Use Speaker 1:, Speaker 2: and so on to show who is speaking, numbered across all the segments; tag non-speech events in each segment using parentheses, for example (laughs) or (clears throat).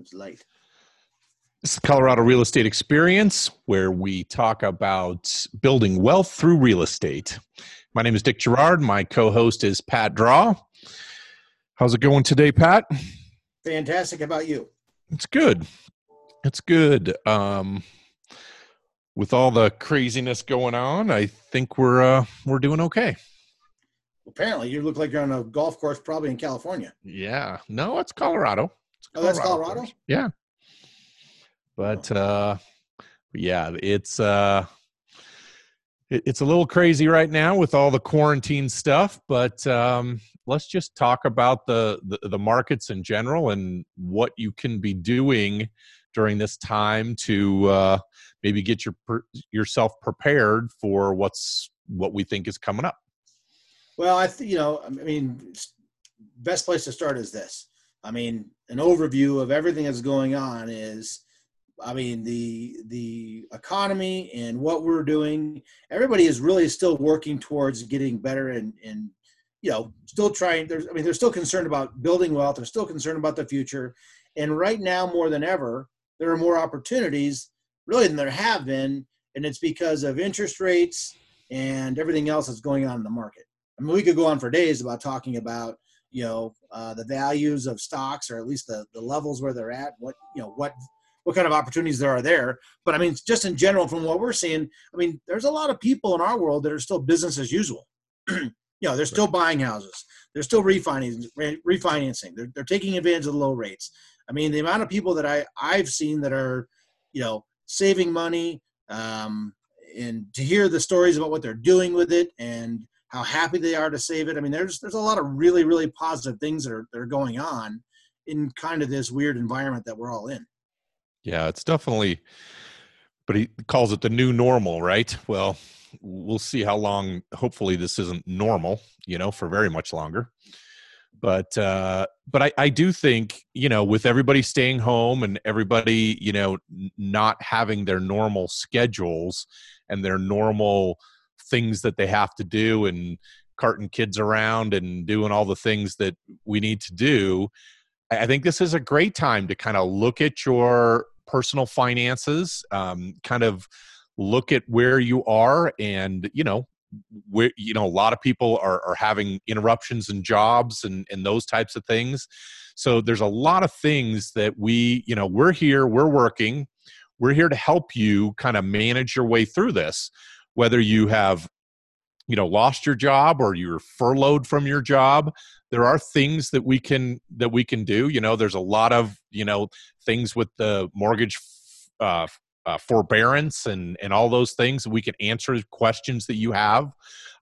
Speaker 1: It's light.
Speaker 2: This is Colorado Real Estate Experience, where we talk about building wealth through real estate. My name is Dick Gerard. My co host is Pat Draw. How's it going today, Pat?
Speaker 1: Fantastic. How about you?
Speaker 2: It's good. It's good. Um, with all the craziness going on, I think we're uh, we're doing okay.
Speaker 1: Apparently, you look like you're on a golf course, probably in California.
Speaker 2: Yeah. No, it's Colorado. It's
Speaker 1: Oh, that's Colorado?
Speaker 2: course. Yeah. But uh, yeah, it's uh, it, it's a little crazy right now with all the quarantine stuff. But um, let's just talk about the, the the markets in general and what you can be doing during this time to uh, maybe get your per- yourself prepared for what's what we think is coming up.
Speaker 1: Well, I th- you know, I mean, best place to start is this. I mean, an overview of everything that's going on is, I mean, the the economy and what we're doing. Everybody is really still working towards getting better and and you know, still trying. There's, I mean, they're still concerned about building wealth. They're still concerned about the future, and right now more than ever, there are more opportunities really than there have been, and it's because of interest rates and everything else that's going on in the market. I mean, we could go on for days about talking about you know uh, the values of stocks or at least the, the levels where they're at, what you know what what kind of opportunities there are there. But I mean, just in general, from what we're seeing, I mean, there's a lot of people in our world that are still business as usual. (clears throat) you know, they're still buying houses, they're still refinancing, re- refinancing, they're, they're taking advantage of the low rates. I mean, the amount of people that I I've seen that are you know saving money um, and to hear the stories about what they're doing with it and how happy they are to save it. I mean, there's there's a lot of really really positive things that are that are going on in kind of this weird environment that we're all in.
Speaker 2: Yeah, it's definitely, but he calls it the new normal, right? Well, we'll see how long. Hopefully, this isn't normal, you know, for very much longer. But uh, but I, I do think you know with everybody staying home and everybody you know not having their normal schedules and their normal things that they have to do and carting kids around and doing all the things that we need to do I think this is a great time to kind of look at your personal finances, um, kind of look at where you are, and you know, where you know a lot of people are, are having interruptions in jobs and and those types of things. So there's a lot of things that we, you know, we're here, we're working, we're here to help you kind of manage your way through this, whether you have you know lost your job or you're furloughed from your job there are things that we can that we can do. You know there's a lot of you know things with the mortgage uh, uh, forbearance and and all those things. We can answer questions that you have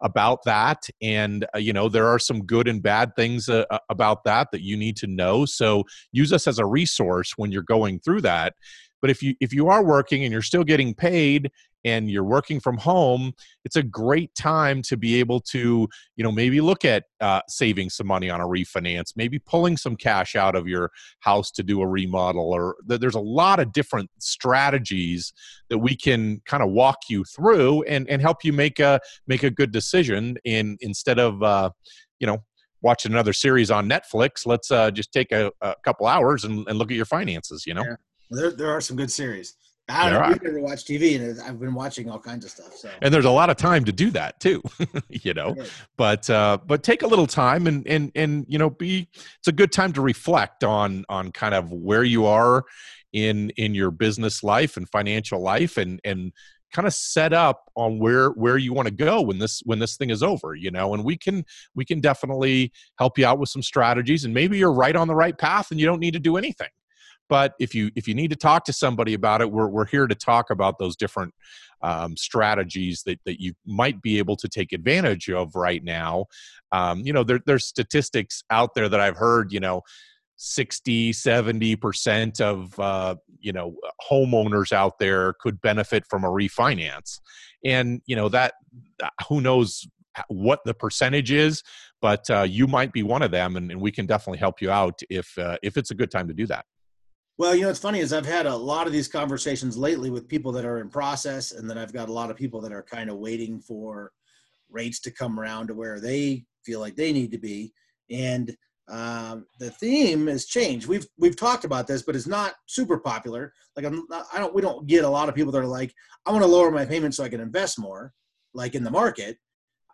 Speaker 2: about that. And uh, you know there are some good and bad things uh, uh, about that that you need to know. So use us as a resource when you're going through that. But if you if you are working and you're still getting paid and you're working from home it's a great time to be able to you know maybe look at uh, saving some money on a refinance maybe pulling some cash out of your house to do a remodel or th- there's a lot of different strategies that we can kind of walk you through and and help you make a make a good decision in instead of uh, you know watching another series on netflix let's uh, just take a, a couple hours and, and look at your finances you know
Speaker 1: Yeah. There there are some good series. I don't we've never watched TV, and I've been watching all kinds of stuff. So
Speaker 2: and there's a lot of time to do that too (laughs) you know
Speaker 1: Yeah.
Speaker 2: but uh but take a little time and and and you know be it's a good time to reflect on on kind of where you are in in your business life and financial life and and kind of set up on where where you want to go when this when this thing is over you know and we can we can definitely help you out with some strategies and maybe you're right on the right path and you don't need to do anything but if you if you need to talk to somebody about it we're, we're here to talk about those different um, strategies that, that you might be able to take advantage of right now. Um, you know there, there's statistics out there that i've heard you know 60 70% of uh, you know homeowners out there could benefit from a refinance. And you know that who knows what the percentage is but uh, you might be one of them and, and we can definitely help you out if uh, if it's a good time to do that
Speaker 1: Well, you know, what's funny is I've had a lot of these conversations lately with people that are in process, and then I've got a lot of people that are kind of waiting for rates to come around to where they feel like they need to be. And um, the theme has changed. We've we've talked about this, but it's not super popular. Like I'm, I don't, we don't get a lot of people that are like, I want to lower my payment so I can invest more, like in the market.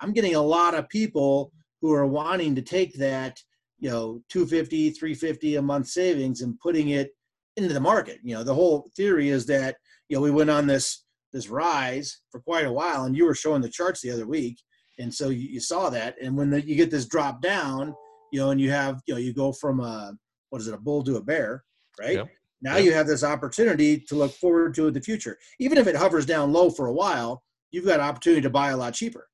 Speaker 1: I'm getting a lot of people who are wanting to take that, you know, 250, 350 a month savings and putting it into the market. You know, the whole theory is that you know we went on this this rise for quite a while, and you were showing the charts the other week, and so you, you saw that. And when the, you get this drop down, you know, and you have you know you go from a what is it a bull to a bear, right? Yep. Now yep. you have this opportunity to look forward to the future. Even if it hovers down low for a while, you've got an opportunity to buy a lot cheaper.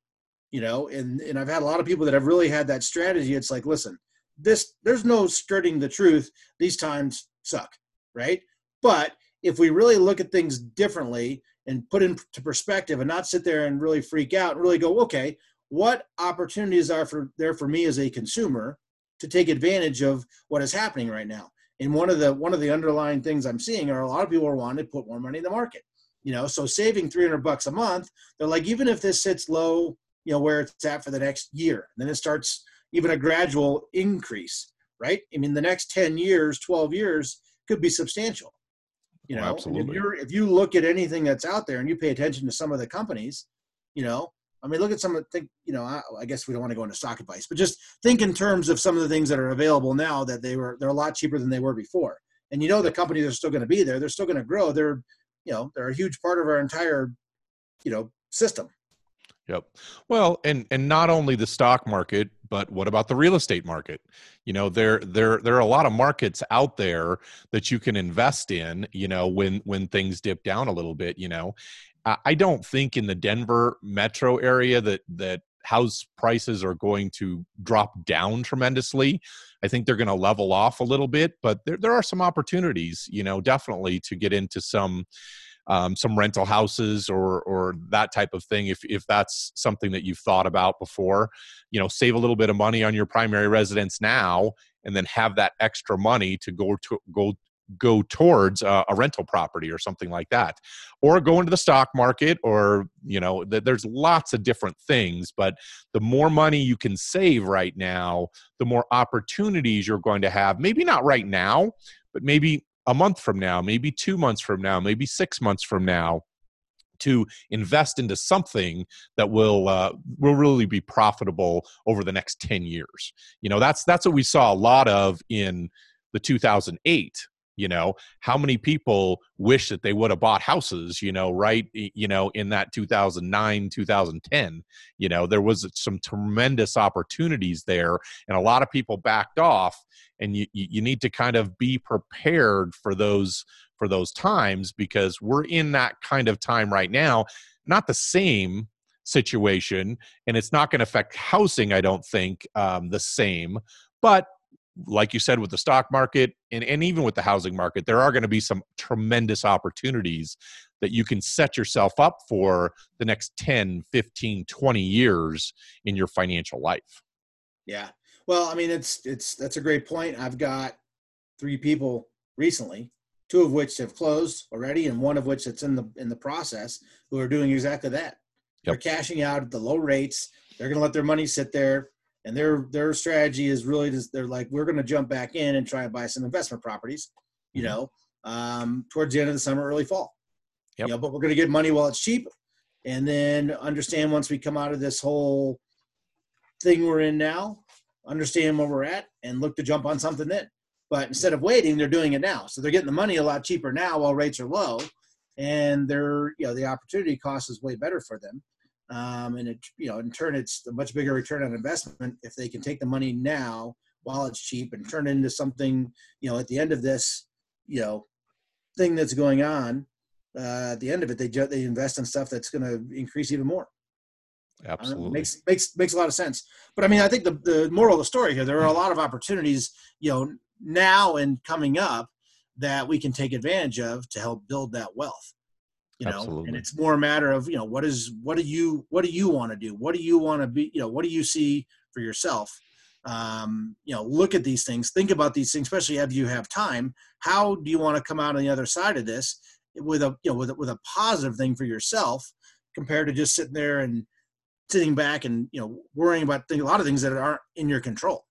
Speaker 1: You know, and and I've had a lot of people that have really had that strategy. It's like, listen, this there's no skirting the truth. These times suck, right? But if we really look at things differently and put into perspective and not sit there and really freak out and really go, okay, what opportunities are for there for me as a consumer to take advantage of what is happening right now? And one of the one of the underlying things I'm seeing are a lot of people are wanting to put more money in the market. You know, so saving 300 bucks a month, they're like, even if this sits low, you know, where it's at for the next year, then it starts even a gradual increase, right? I mean, the next 10 years, 12 years could be substantial you oh, know, oh, absolutely. If, you're, if you look at anything that's out there and you pay attention to some of the companies, you know, I mean, look at some of the think, you know, I, I, guess we don't want to go into stock advice, but just think in terms of some of the things that are available now that they were, they're a lot cheaper than they were before. And you know, the companies are still going to be there. They're still going to grow. They're, you know, they're a huge part of our entire, you know, system.
Speaker 2: Yep. Well, and and not only the stock market, but what about the real estate market? You know, there there there are a lot of markets out there that you can invest in. You know, when when things dip down a little bit. You know, I don't think in the Denver metro area that that house prices are going to drop down tremendously. I think they're going to level off a little bit, but there there are some opportunities. You know, definitely to get into some um, some rental houses or or that type of thing if if that's something that you've thought about before you know save a little bit of money on your primary residence now and then have that extra money to go to go go towards a, rental property or something like that. Or go into the stock market or you know th- there's lots of different things but the more money you can save right now the more opportunities you're going to have. Maybe not right now but maybe a month from now, maybe two months from now, maybe six months from now, to invest into something that will uh, will really be profitable over the next 10 years. You know, that's that's what we saw a lot of in the 2008 you know how many people wish that they would have bought houses you know right you know in that 2009 2010 you know there was some tremendous opportunities there and a lot of people backed off and you you need to kind of be prepared for those for those times because we're in that kind of time right now not the same situation and it's not going to affect housing i don't think um, the same but like you said with the stock market and, and even with the housing market there are going to be some tremendous opportunities that you can set yourself up for the next 10 15 20 years in your financial life.
Speaker 1: Yeah. Well i mean it's it's that's a great point. I've got three people recently two of which have closed already and one of which that's in the in the process who are doing exactly that. Yep. they're cashing out at the low rates. They're going to let their money sit there and their their strategy is really just they're like we're going to jump back in and try and buy some investment properties you mm-hmm. know um, towards the end of the summer early fall yep. you know but we're going to get money while it's cheap and then understand once we come out of this whole thing we're in now understand where we're at and look to jump on something then but instead of waiting they're doing it now so they're getting the money a lot cheaper now while rates are low and they're you know the opportunity cost is way better for them um, and it you know in turn it's a much bigger return on investment if they can take the money now while it's cheap and turn it into something you know at the end of this you know thing that's going on uh, at the end of it they ju- they invest in stuff that's going to increase even more.
Speaker 2: Absolutely.
Speaker 1: makes makes makes a lot of sense. But i mean i think the, the moral of the story here there are a lot of opportunities you know now and coming up that we can take advantage of to help build that wealth you know Absolutely. and it's more a matter of you know what is what do you what do you want to do? What do you want to be you know what do you see for yourself? Um, you know look at these things think about these things especially if you have time. How do you want to come out on the other side of this with a you know with a, with a positive thing for yourself compared to just sitting there and sitting back and you know worrying about things, a lot of things that aren't in your control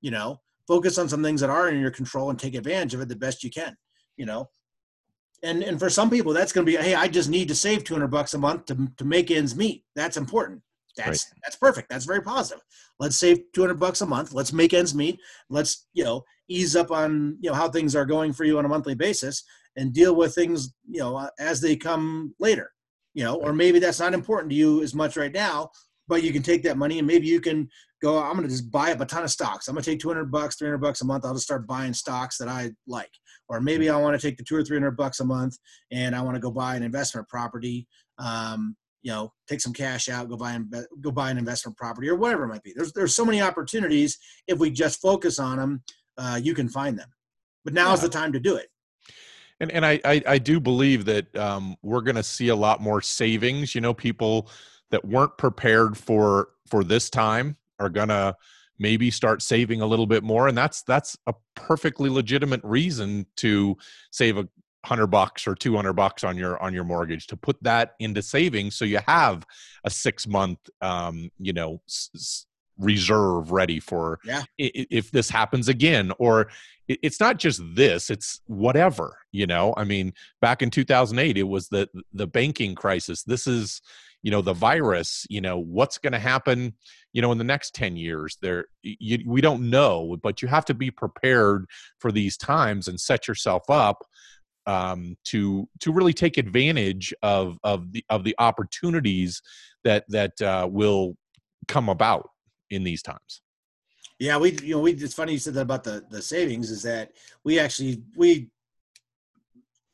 Speaker 1: you know? Focus on some things that are in your control and take advantage of it the best you can you know and and for some people that's going to be hey i just need to save 200 bucks a month to, to make ends meet. That's important. That's right. that's perfect. That's very positive. Let's save 200 bucks a month. Let's make ends meet. Let's you know ease up on you know how things are going for you on a monthly basis and deal with things you know uh, as they come later you know or maybe that's not important to you as much right now but you can take that money and maybe you can go i'm going to just buy up a ton of stocks. I'm going to take 200 bucks 300 bucks a month. I'll just start buying stocks that i like. Or maybe i want to take the two or 300 bucks a month and i want to go buy an investment property um, you know take some cash out go buy go buy an investment property or whatever it might be. There's there's so many opportunities. If we just focus on them uh, you can find them. But now yeah. is the time to do it.
Speaker 2: And and I I, I do believe that um, we're going to see a lot more savings. You know, people that weren't prepared for for this time are to maybe start saving a little bit more, and that's that's a perfectly legitimate reason to save a hundred bucks or 200 bucks on your on your mortgage to put that into savings so you have a six month um you know s- reserve ready for
Speaker 1: yeah.
Speaker 2: if this happens again or it's not just this it's whatever you know i mean back in 2008 it was the the banking crisis this is you know the virus you know what's going to happen you know in the next 10 years there you, we don't know but you have to be prepared for these times and set yourself up um, to to really take advantage of of the of the opportunities that that uh, will come about in these times.
Speaker 1: Yeah, we you know we it's funny you said that about the the savings is that we actually we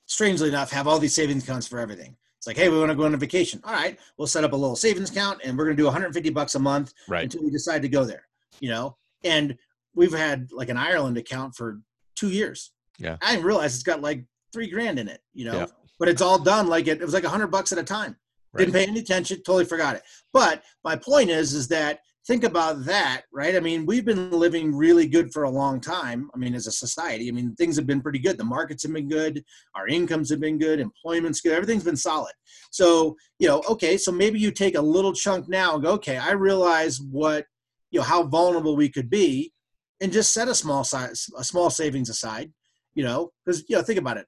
Speaker 1: strangely enough have all these savings accounts for everything. It's like, hey, we want to go on a vacation. All right, we'll set up a little savings account and we're going to do 150 bucks a month
Speaker 2: right.
Speaker 1: until we decide to go there. You know, and we've had like an Ireland account for two years.
Speaker 2: Yeah,
Speaker 1: I didn't realize it's got like three grand in it. You know, yeah. but it's all done like it. It was like hundred bucks at a time. Right. Didn't pay any attention. Totally forgot it. But my point is, is that think about that, right? I mean, we've been living really good for a long time. I mean, as a society, I mean, things have been pretty good. The markets have been good, our incomes have been good, employment's good, everything's been solid. So, you know, okay, so maybe you take a little chunk now and go, okay, I realize what, you know, how vulnerable we could be, and just set a small size, a small savings aside, you know, because you know, think about it.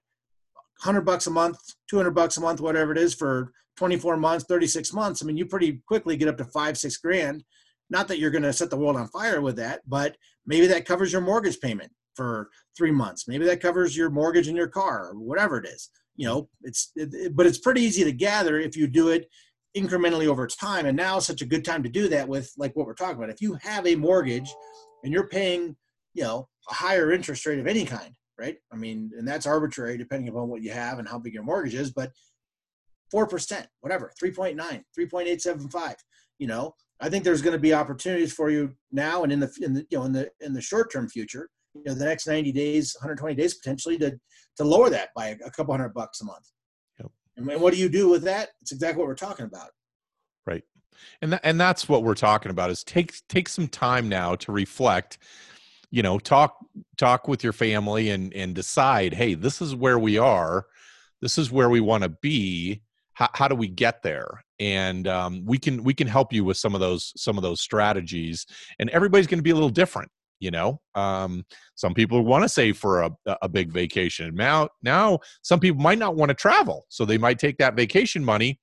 Speaker 1: 100 bucks a month, 200 bucks a month, whatever it is for 24 months, 36 months. I mean, you pretty quickly get up to five, six grand not that you're going to set the world on fire with that, but maybe that covers your mortgage payment for three months. Maybe that covers your mortgage in your car or whatever it is. You know, it's, it, it, but it's pretty easy to gather if you do it incrementally over time. And now is such a good time to do that with like what we're talking about. If you have a mortgage and you're paying, you know, a higher interest rate of any kind, right? I mean, and that's arbitrary depending upon what you have and how big your mortgage is, but 4%, whatever, 3.9, 3.875, you know, I think there's going to be opportunities for you now and in the in the you know in the in the short term future, you know, the next 90 days, 120 days potentially to to lower that by a couple hundred bucks a month. Yep. And what do you do with that? It's exactly what we're talking about.
Speaker 2: Right. And and that's what we're talking about is take take some time now to reflect you know talk talk with your family and and decide hey this is where we are this is where we want to be how, how do we get there and um, we can we can help you with some of those some of those strategies and everybody's going to be a little different you know? Um, some people want to save for a, a big vacation now now some people might not want to travel so they might take that vacation money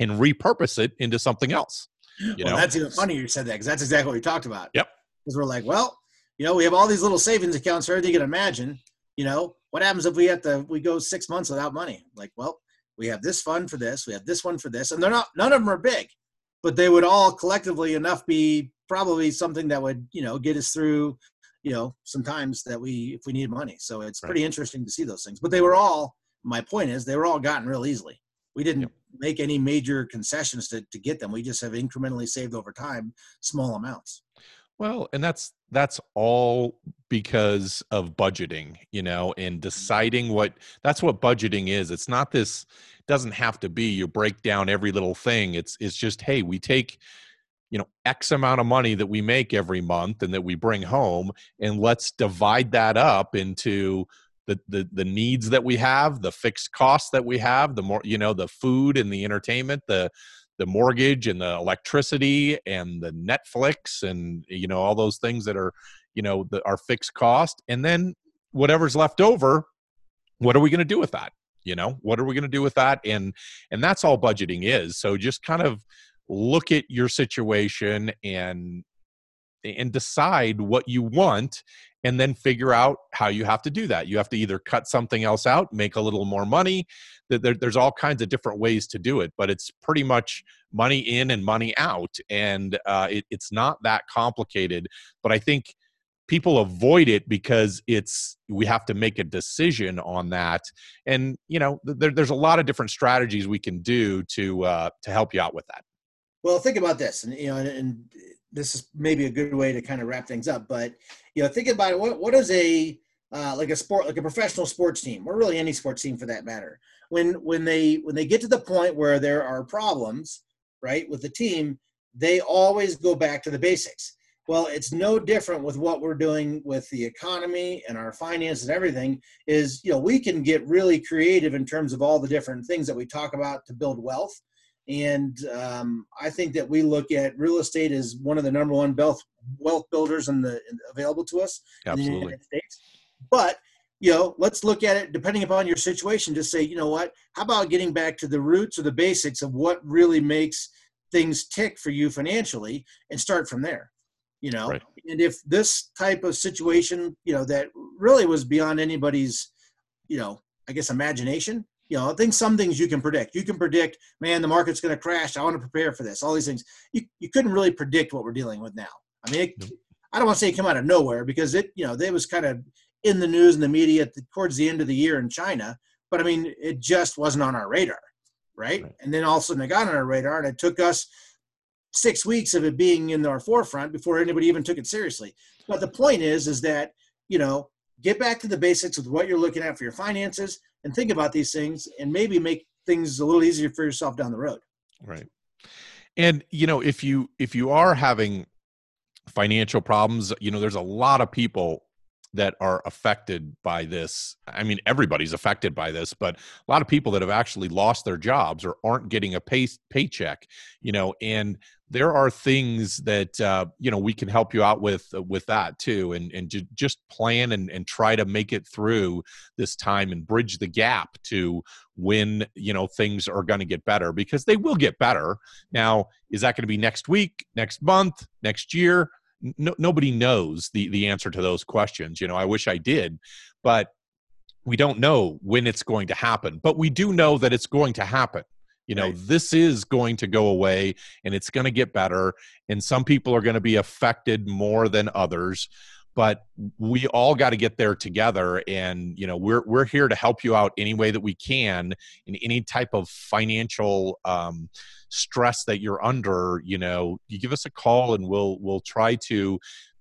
Speaker 2: and repurpose it into something else you
Speaker 1: well,
Speaker 2: know?
Speaker 1: that's even funny you said that because that's exactly what we talked about.
Speaker 2: Yep.
Speaker 1: Because we're like well you know we have all these little savings accounts for everything you can imagine you know what happens if we have to we go six months without money? Like well we have this fund for this we have this one for this and they're not none of them are big but they would all collectively enough be probably something that would you know get us through you know sometimes that we if we need money so it's right. pretty interesting to see those things but they were all my point is they were all gotten real easily we didn't yep. make any major concessions to, to get them we just have incrementally saved over time small amounts
Speaker 2: well, and that's that's all because of budgeting, you know, and mm-hmm. deciding what that's what budgeting is. It's not this doesn't have to be you break down every little thing. It's it's just hey, we take you know x amount of money that we make every month and that we bring home and let's divide that up into the, the the needs that we have the fixed costs that we have the more you know the food and the entertainment the the mortgage and the electricity and the Netflix and you know all those things that are you know the, our fixed cost and then whatever's left over what are we going to do with that? You know what are we going to do with that? And and that's all budgeting is. So just kind of look at your situation and and decide what you want and then figure out how you have to do that. You have to either cut something else out make a little more money. There's all kinds of different ways to do it but it's pretty much money in and money out and uh, it, it's not that complicated. But i think people avoid it because it's we have to make a decision on that. And you know there, there's a lot of different strategies we can do to uh, to help you out with that.
Speaker 1: Well think about this and you know and, and this is maybe a good way to kind of wrap things up but you know think about it what, what is a uh, like a sport like a professional sports team or really any sports team for that matter when when they when they get to the point where there are problems right with the team they always go back to the basics well, it's no different with what we're doing with the economy and our finance and everything. Is you know we can get really creative in terms of all the different things that we talk about to build wealth, and um, I think that we look at real estate as one of the number one wealth wealth builders in the in, available to us
Speaker 2: Absolutely.
Speaker 1: in the United States. But you know, let's look at it depending upon your situation. Just say, you know what? How about getting back to the roots or the basics of what really makes things tick for you financially, and start from there you know right. and if this type of situation you know that really was beyond anybody's you know i guess imagination you know i think some things you can predict you can predict man the market's going to crash i want to prepare for this all these things you, you couldn't really predict what we're dealing with now i mean it, i don't want to say it came out of nowhere because it you know they was kind of in the news and the media the, towards the end of the year in china but i mean it just wasn't on our radar right? right? And then all of a sudden it got on our radar, and it took us six weeks of it being in our forefront before anybody even took it seriously. But the point is, is that you know, get back to the basics with what you're looking at for your finances, and think about these things, and maybe make things a little easier for yourself down the road.
Speaker 2: Right. And you know, if you if you are having financial problems, you know, there's a lot of people that are affected by this. I mean, everybody's affected by this, but a lot of people that have actually lost their jobs or aren't getting a pay paycheck, you know, and there are things that uh, you know we can help you out with uh, with that too and and ju- just plan and, and try to make it through this time and bridge the gap to when you know things are going to get better because they will get better now is that going to be next week next month next year no, nobody knows the the answer to those questions you know i wish i did but we don't know when it's going to happen but we do know that it's going to happen you know right. this is going to go away and it's going to get better and some people are going to be affected more than others but we all got to get there together and you know we're we're here to help you out any way that we can in any type of financial um, stress that you're under you know you give us a call and we'll we'll try to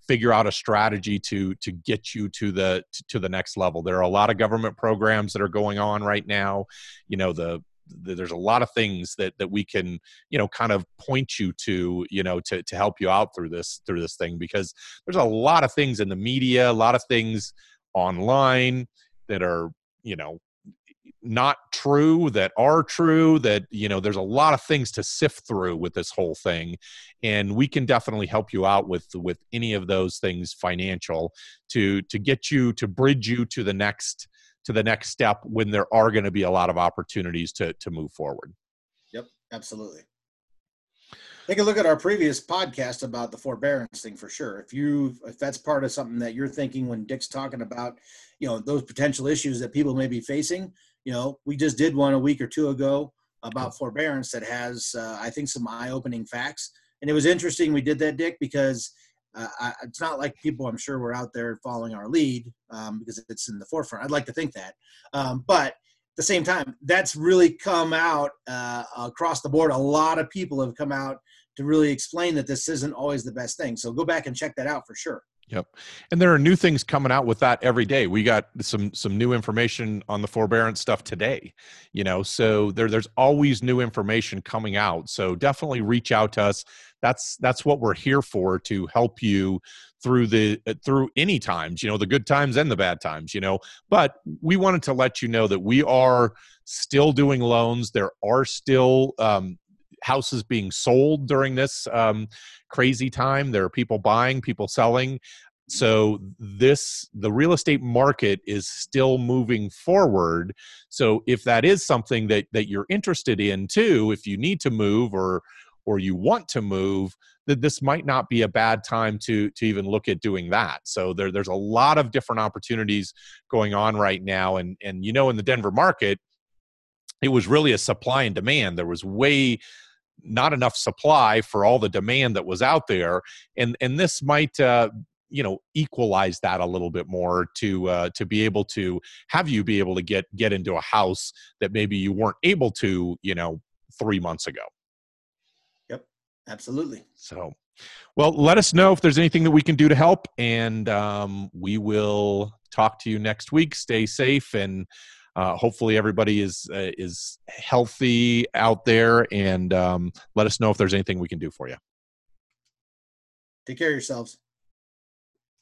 Speaker 2: figure out a strategy to to get you to the to the next level. There are a lot of government programs that are going on right now. You know the there's a lot of things that that we can you know kind of point you to you know to to help you out through this through this thing because there's a lot of things in the media a lot of things online that are you know not true that are true that you know there's a lot of things to sift through with this whole thing and we can definitely help you out with with any of those things financial to to get you to bridge you to the next to the next step when there are going to be a lot of opportunities to to move forward.
Speaker 1: Yep, absolutely. Take a look at our previous podcast about the forbearance thing for sure. If you if that's part of something that you're thinking when Dick's talking about, you know, those potential issues that people may be facing, you know, we just did one a week or two ago about forbearance that has uh, I think some eye-opening facts. And it was interesting we did that Dick because uh, I, it's not like people I'm sure were out there following our lead um, because it's in the forefront. I'd like to think that, um, but at the same time, that's really come out uh, across the board. A lot of people have come out to really explain that this isn't always the best thing. So go back and check that out for sure.
Speaker 2: Yep. And there are new things coming out with that every day. We got some some new information on the forbearance stuff today. You know, so there there's always new information coming out. So definitely reach out to us. That's that's what we're here for to help you through the uh, through any times, you know, the good times and the bad times, you know. But we wanted to let you know that we are still doing loans. There are still um, houses being sold during this um, crazy time. There are people buying, people selling. so this the real estate market is still moving forward so if that is something that that you're interested in too if you need to move or or you want to move that this might not be a bad time to to even look at doing that. So there, there's a lot of different opportunities going on right now. And and you know in the denver market it was really a supply and demand. There was way not enough supply for all the demand that was out there. And and this might uh, you know equalize that a little bit more to uh, to be able to have you be able to get get into a house that maybe you weren't able to you know three months ago
Speaker 1: absolutely.
Speaker 2: So well let us know if there's anything that we can do to help and um, we will talk to you next week. Stay safe and uh, hopefully everybody is uh, is healthy out there and um, let us know if there's anything we can do for you.
Speaker 1: Take care of yourselves